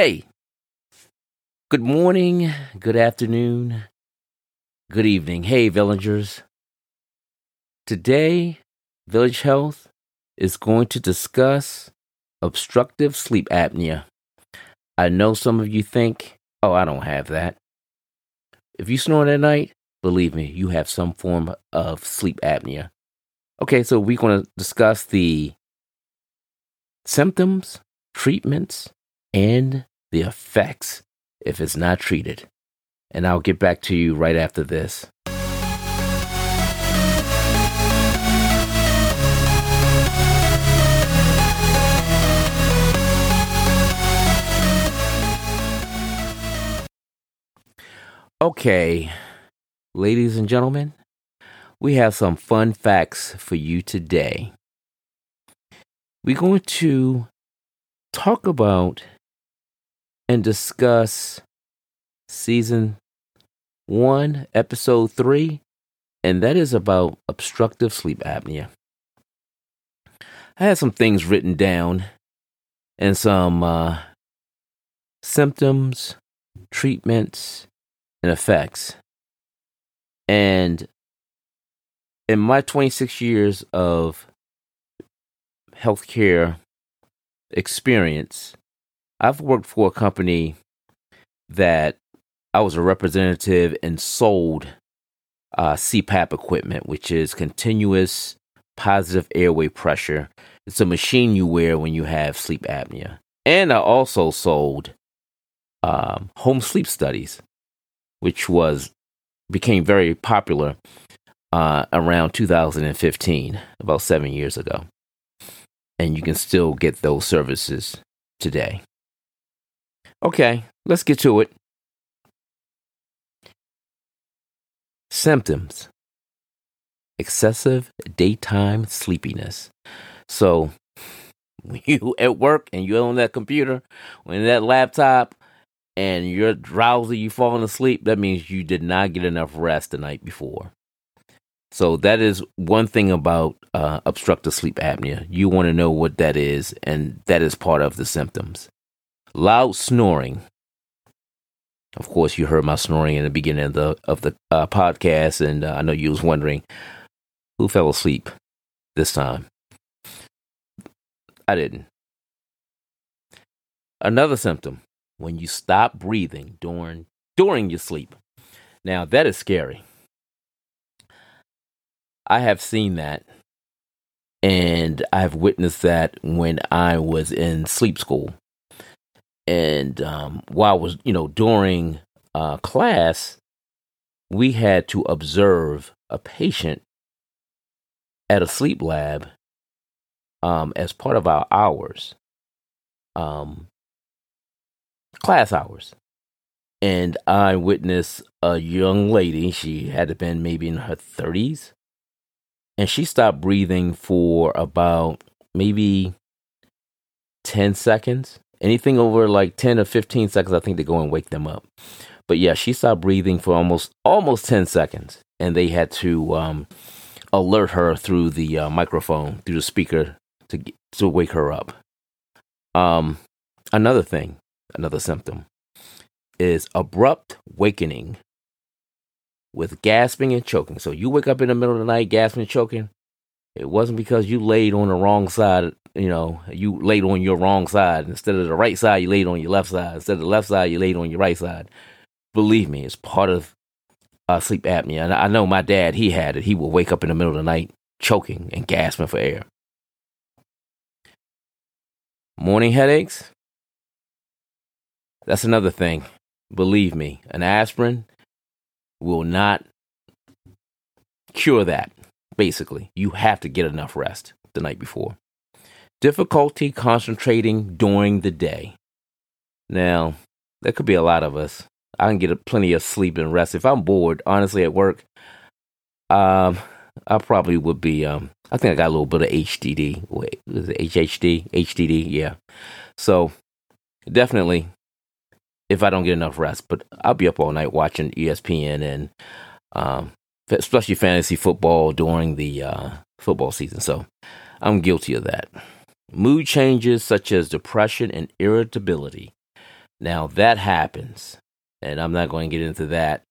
Hey, good morning, good afternoon, good evening. Hey, villagers. Today, Village Health is going to discuss obstructive sleep apnea. I know some of you think, oh, I don't have that. If you snore at night, believe me, you have some form of sleep apnea. Okay, so we're going to discuss the symptoms, treatments, and the effects if it's not treated. And I'll get back to you right after this. Okay, ladies and gentlemen, we have some fun facts for you today. We're going to talk about and discuss season one, episode three, and that is about obstructive sleep apnea. I had some things written down and some uh, symptoms, treatments, and effects. And in my 26 years of healthcare experience, I've worked for a company that I was a representative and sold uh, CPAP equipment, which is continuous positive airway pressure. It's a machine you wear when you have sleep apnea. And I also sold um, home sleep studies, which was became very popular uh, around 2015, about seven years ago. And you can still get those services today. Okay, let's get to it. Symptoms excessive daytime sleepiness. So, when you at work and you're on that computer, when that laptop, and you're drowsy, you falling asleep, that means you did not get enough rest the night before. So that is one thing about uh, obstructive sleep apnea. You want to know what that is, and that is part of the symptoms. Loud snoring. Of course, you heard my snoring in the beginning of the of the uh, podcast, and uh, I know you was wondering who fell asleep this time. I didn't. Another symptom when you stop breathing during during your sleep. Now that is scary. I have seen that and I've witnessed that when I was in sleep school and um, while I was, you know, during uh, class, we had to observe a patient at a sleep lab um, as part of our hours, um, class hours. And I witnessed a young lady, she had to been maybe in her 30s, and she stopped breathing for about maybe 10 seconds anything over like 10 or 15 seconds, I think they go and wake them up. But yeah, she stopped breathing for almost almost 10 seconds, and they had to um, alert her through the uh, microphone, through the speaker, to to wake her up. Um, another thing, another symptom, is abrupt wakening with gasping and choking. So you wake up in the middle of the night, gasping and choking. It wasn't because you laid on the wrong side you know, you laid on your wrong side. Instead of the right side, you laid on your left side. Instead of the left side, you laid on your right side. Believe me, it's part of uh, sleep apnea. And I know my dad, he had it. He would wake up in the middle of the night choking and gasping for air. Morning headaches. That's another thing. Believe me, an aspirin will not cure that. Basically, you have to get enough rest the night before difficulty concentrating during the day. Now, there could be a lot of us. I can get plenty of sleep and rest. If I'm bored, honestly, at work, um, I probably would be. Um, I think I got a little bit of HDD. Wait, is it HHD? HDD, yeah. So definitely, if I don't get enough rest, but I'll be up all night watching ESPN and um, especially fantasy football during the uh, football season. So I'm guilty of that. Mood changes such as depression and irritability. Now that happens, and I'm not going to get into that.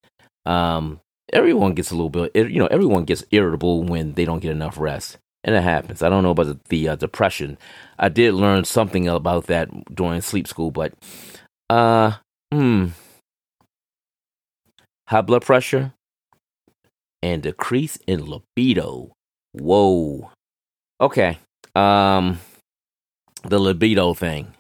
Um, everyone gets a little bit, you know, everyone gets irritable when they don't get enough rest, and it happens. I don't know about the, the uh, depression. I did learn something about that during sleep school, but uh, hmm, high blood pressure and decrease in libido. Whoa. Okay. Um, the libido thing.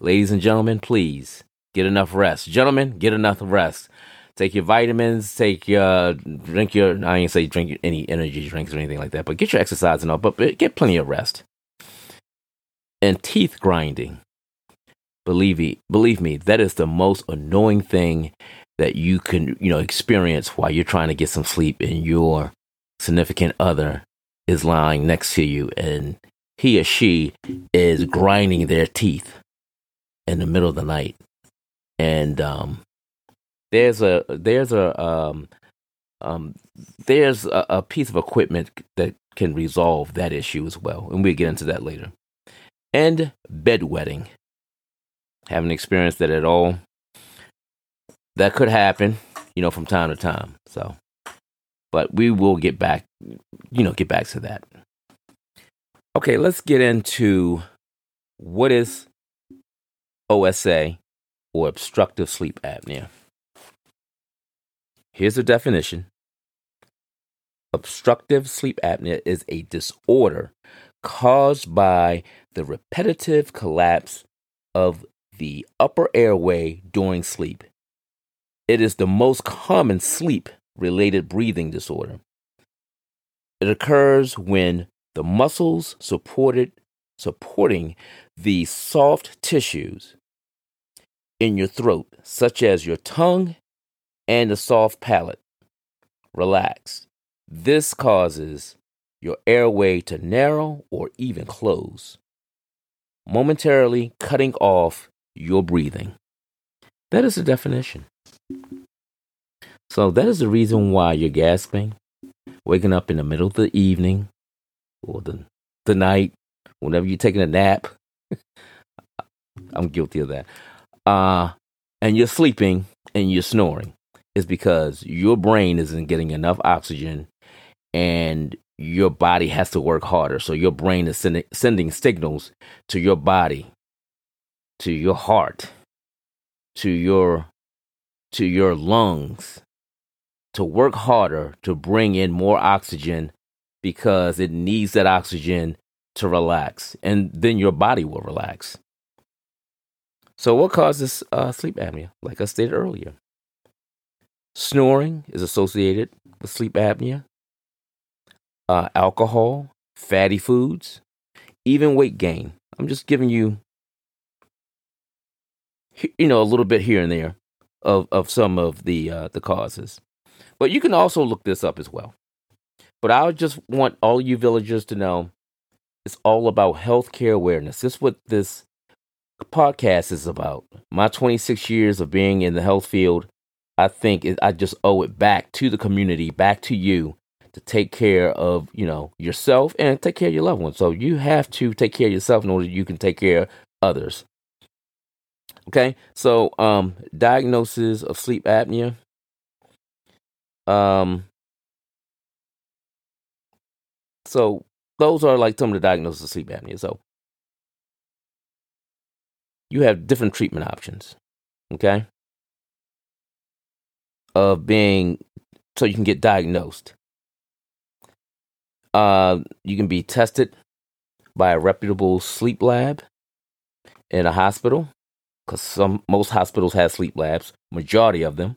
Ladies and gentlemen, please get enough rest. Gentlemen, get enough rest. Take your vitamins, take your drink your I ain't say drink any energy drinks or anything like that, but get your exercise and all, but, get plenty of rest. And teeth grinding. Believe me, believe me, that is the most annoying thing that you can, you know, experience while you're trying to get some sleep and your significant other is lying next to you and he or she is grinding their teeth in the middle of the night. And um, there's a there's a um, um, there's a, a piece of equipment that can resolve that issue as well, and we'll get into that later. And bedwetting. Haven't experienced that at all. That could happen, you know, from time to time. So, but we will get back, you know, get back to that. Okay, let's get into what is OSA or obstructive sleep apnea. Here's the definition Obstructive sleep apnea is a disorder caused by the repetitive collapse of the upper airway during sleep. It is the most common sleep related breathing disorder. It occurs when the muscles supported supporting the soft tissues in your throat, such as your tongue and the soft palate, relax. This causes your airway to narrow or even close, momentarily cutting off your breathing. That is the definition. So, that is the reason why you're gasping, waking up in the middle of the evening, or the the night, whenever you're taking a nap. I'm guilty of that. Uh, and you're sleeping and you're snoring It's because your brain isn't getting enough oxygen and your body has to work harder. So your brain is sending, sending signals to your body, to your heart, to your to your lungs to work harder to bring in more oxygen because it needs that oxygen to relax, and then your body will relax. So, what causes uh, sleep apnea? Like I stated earlier, snoring is associated with sleep apnea, uh, alcohol, fatty foods, even weight gain. I'm just giving you, you know, a little bit here and there of, of some of the uh, the causes. But you can also look this up as well. But I just want all you villagers to know it's all about healthcare awareness. This is what this podcast is about. My 26 years of being in the health field, I think it, I just owe it back to the community, back to you to take care of, you know, yourself and take care of your loved ones. So you have to take care of yourself in order you can take care of others. Okay? So, um diagnosis of sleep apnea. Um so those are like some of the diagnoses of sleep apnea. So you have different treatment options, okay? Of being so you can get diagnosed. Uh, you can be tested by a reputable sleep lab in a hospital, because some most hospitals have sleep labs. Majority of them.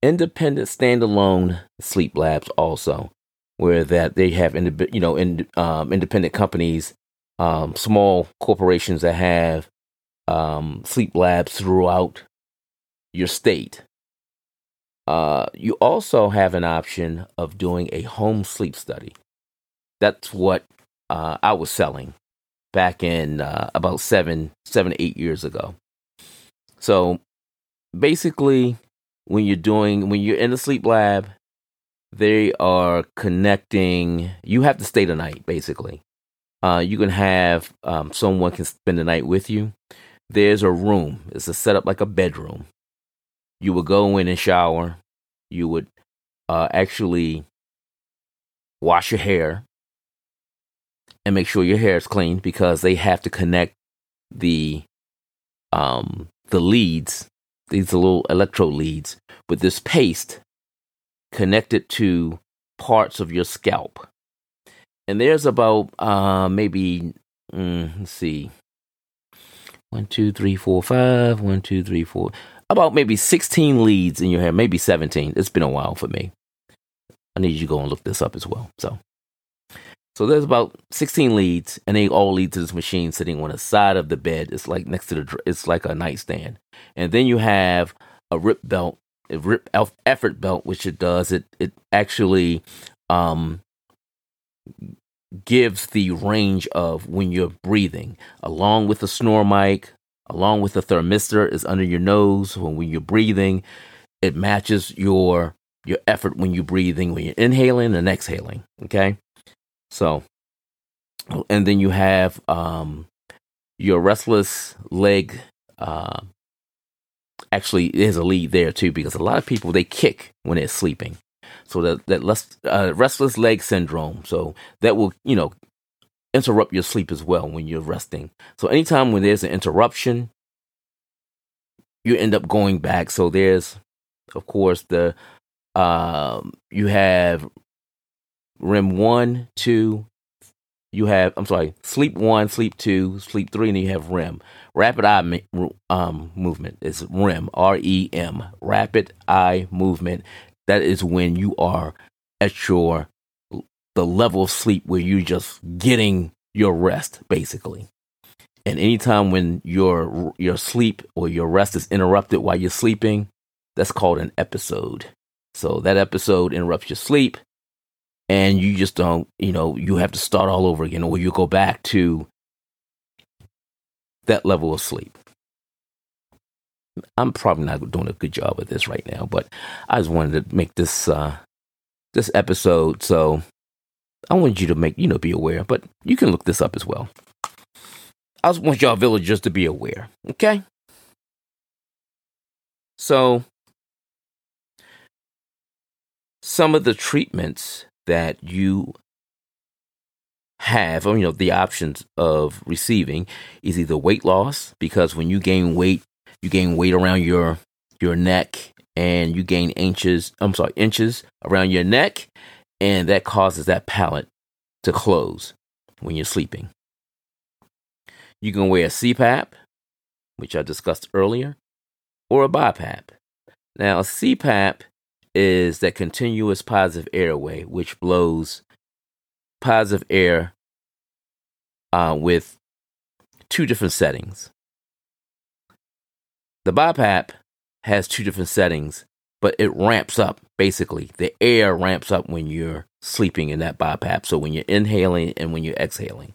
Independent standalone sleep labs also where that they have you know in, um, independent companies, um, small corporations that have um, sleep labs throughout your state. Uh, you also have an option of doing a home sleep study. That's what uh, I was selling back in uh, about seven, seven, eight years ago. So basically, when you're doing when you're in the sleep lab they are connecting. You have to stay the night, basically. Uh, you can have um, someone can spend the night with you. there's a room. It's a setup like a bedroom. You would go in and shower. You would uh, actually wash your hair and make sure your hair is clean because they have to connect the um the leads these little electrode leads with this paste connected to parts of your scalp. And there's about uh maybe mm, let's see one two three four five one two three four about maybe 16 leads in your hair maybe 17 it's been a while for me. I need you to go and look this up as well so so there's about 16 leads, and they all lead to this machine sitting on the side of the bed. It's like next to the, it's like a nightstand. And then you have a rip belt, a rip effort belt, which it does. It it actually um, gives the range of when you're breathing, along with the snore mic, along with the thermistor is under your nose. When when you're breathing, it matches your your effort when you're breathing, when you're inhaling and exhaling. Okay. So, and then you have um, your restless leg. Uh, actually, there's a lead there too because a lot of people they kick when they're sleeping. So that that less, uh, restless leg syndrome. So that will you know interrupt your sleep as well when you're resting. So anytime when there's an interruption, you end up going back. So there's, of course, the um, you have REM one, two. You have I'm sorry, sleep one, sleep two, sleep three, and you have REM. Rapid eye um, movement is REM, R E M. Rapid eye movement. That is when you are at your the level of sleep where you're just getting your rest, basically. And anytime when your your sleep or your rest is interrupted while you're sleeping, that's called an episode. So that episode interrupts your sleep and you just don't, you know, you have to start all over again, or you go back to that level of sleep. I'm probably not doing a good job of this right now, but I just wanted to make this uh, this episode so I want you to make you know be aware, but you can look this up as well. I just want y'all villagers to be aware, okay? So some of the treatments that you have, you know, the options of receiving is either weight loss, because when you gain weight, you gain weight around your your neck and you gain inches, I'm sorry, inches around your neck, and that causes that palate to close when you're sleeping. You can wear a CPAP, which I discussed earlier, or a BiPAP. Now, a CPAP is that continuous positive airway, which blows positive air uh, with two different settings. The BiPAP has two different settings, but it ramps up basically. The air ramps up when you're sleeping in that BiPAP. So when you're inhaling and when you're exhaling.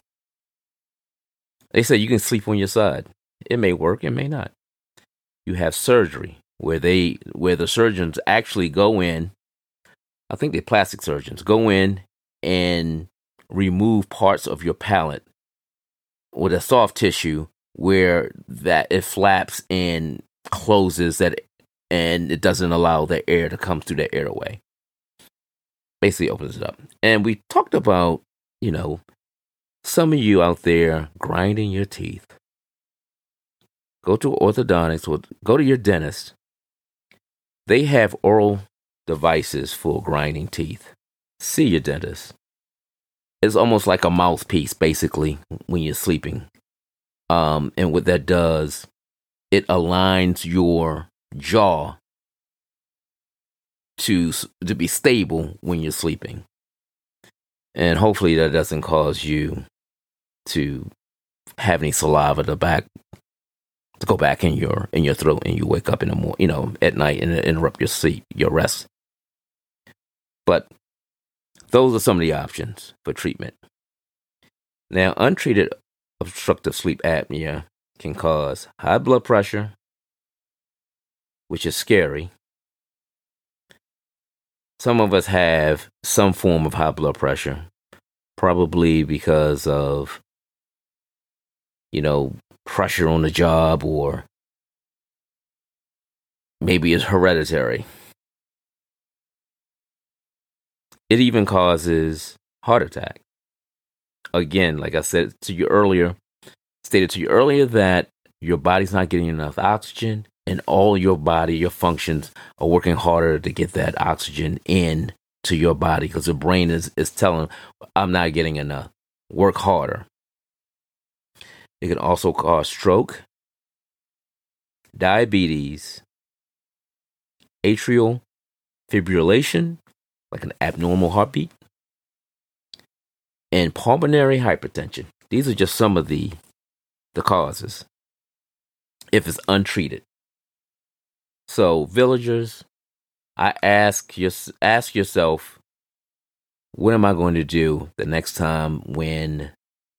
They say you can sleep on your side. It may work, it may not. You have surgery where they where the surgeons actually go in i think they're plastic surgeons go in and remove parts of your palate with a soft tissue where that it flaps and closes that and it doesn't allow the air to come through the airway. Basically opens it up. And we talked about you know some of you out there grinding your teeth. Go to orthodontics or go to your dentist they have oral devices for grinding teeth. See your dentist. It's almost like a mouthpiece, basically, when you're sleeping. Um, and what that does, it aligns your jaw to to be stable when you're sleeping. And hopefully that doesn't cause you to have any saliva to back to go back in your in your throat and you wake up in the morning, you know, at night and interrupt your sleep, your rest. But those are some of the options for treatment. Now, untreated obstructive sleep apnea can cause high blood pressure, which is scary. Some of us have some form of high blood pressure, probably because of, you know, pressure on the job or maybe it's hereditary. It even causes heart attack. Again, like I said to you earlier, stated to you earlier that your body's not getting enough oxygen and all your body, your functions are working harder to get that oxygen in to your body because the brain is, is telling, I'm not getting enough. Work harder. It can also cause stroke, diabetes, atrial fibrillation, like an abnormal heartbeat, and pulmonary hypertension. These are just some of the the causes if it's untreated. So, villagers, I ask you ask yourself, what am I going to do the next time when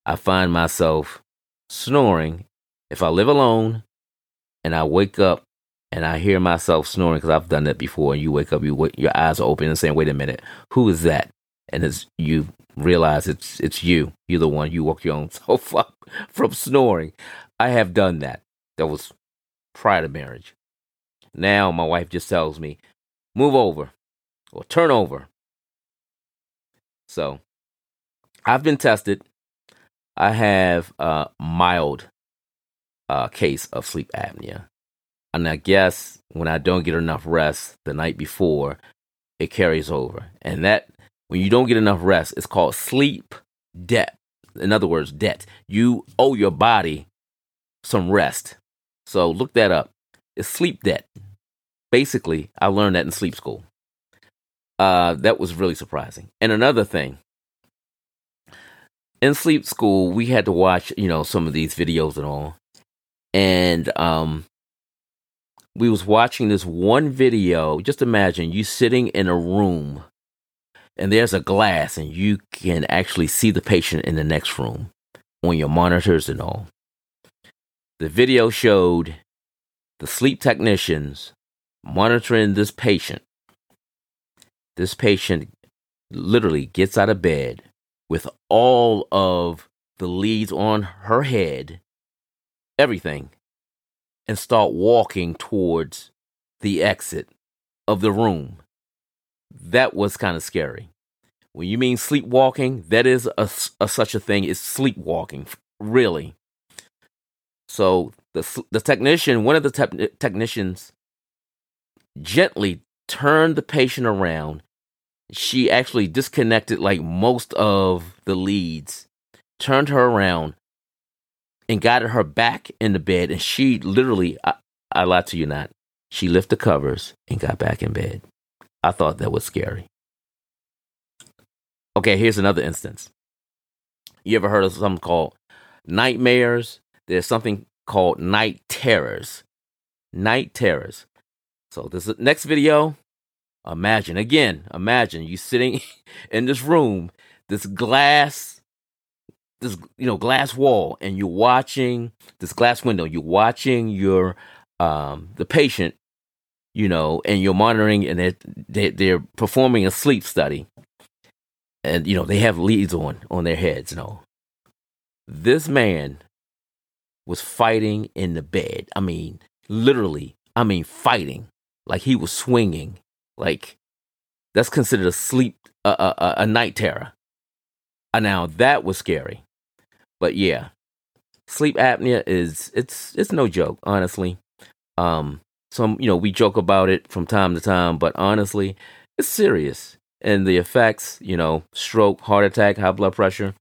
I find myself snoring? If I live alone and I wake up and I hear myself snoring because I've done that before, and you wake up, you your eyes are open and saying, "Wait a minute, who is that?" And it's you realize it's it's you. You're the one. You woke your own self up from snoring. I have done that. That was prior to marriage. Now my wife just tells me, move over or turn over. So I've been tested. I have a mild uh, case of sleep apnea. And I guess when I don't get enough rest the night before, it carries over. And that, when you don't get enough rest, it's called sleep debt. In other words, debt. You owe your body some rest. So look that up. It's sleep debt basically, I learned that in sleep school. Uh, that was really surprising. And another thing, in sleep school, we had to watch, you know, some of these videos and all. And um, we was watching this one video. Just imagine you sitting in a room and there's a glass and you can actually see the patient in the next room on your monitors and all. The video showed the sleep technicians monitoring this patient. This patient literally gets out of bed with all of the leads on her head, everything, and start walking towards the exit of the room. That was kind of scary. When you mean sleepwalking, that is a, a such a thing is sleepwalking, really. So the the technician, one of the te- technicians gently turned the patient around. She actually disconnected like most of the leads, turned her around, and got her back in the bed. And she literally, I, I lie to you not, she lifted the covers and got back in bed. I thought that was scary. Okay, here's another instance. You ever heard of something called nightmares? There's something called night terrors. Night terrors. So this next video, imagine again, imagine you sitting in this room, this glass, this you know glass wall, and you're watching this glass window. You're watching your um the patient, you know, and you're monitoring, and they're they, they're performing a sleep study, and you know they have leads on on their heads. You know, this man was fighting in the bed. I mean, literally. I mean, fighting like he was swinging. Like that's considered a sleep, a, a, a night terror. Uh, now that was scary. But yeah, sleep apnea is it's it's no joke, honestly. Um, some you know we joke about it from time to time, but honestly, it's serious. And the effects, you know, stroke, heart attack, high blood pressure,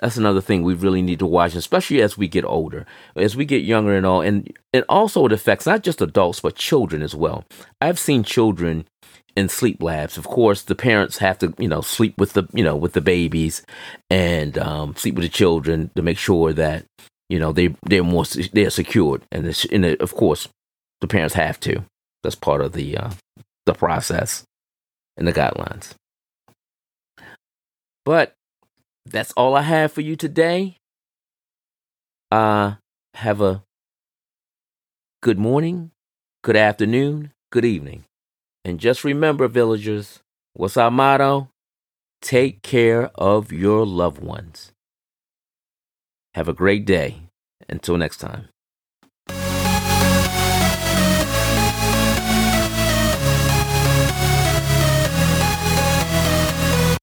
that's another thing we really need to watch, especially as we get older, as we get younger and all. And and also it affects not just adults but children as well. I've seen children in sleep labs. Of course, the parents have to you know sleep with the you know with the babies and um, sleep with the children to make sure that you know they they're more they're secured. And, it's, and it, of course, the parents have to. That's part of the uh, the process and the guidelines. But that's all I have for you today. Uh, have a good morning, good afternoon, good evening. And just remember, villagers, what's our motto? Take care of your loved ones. Have a great day Until next time.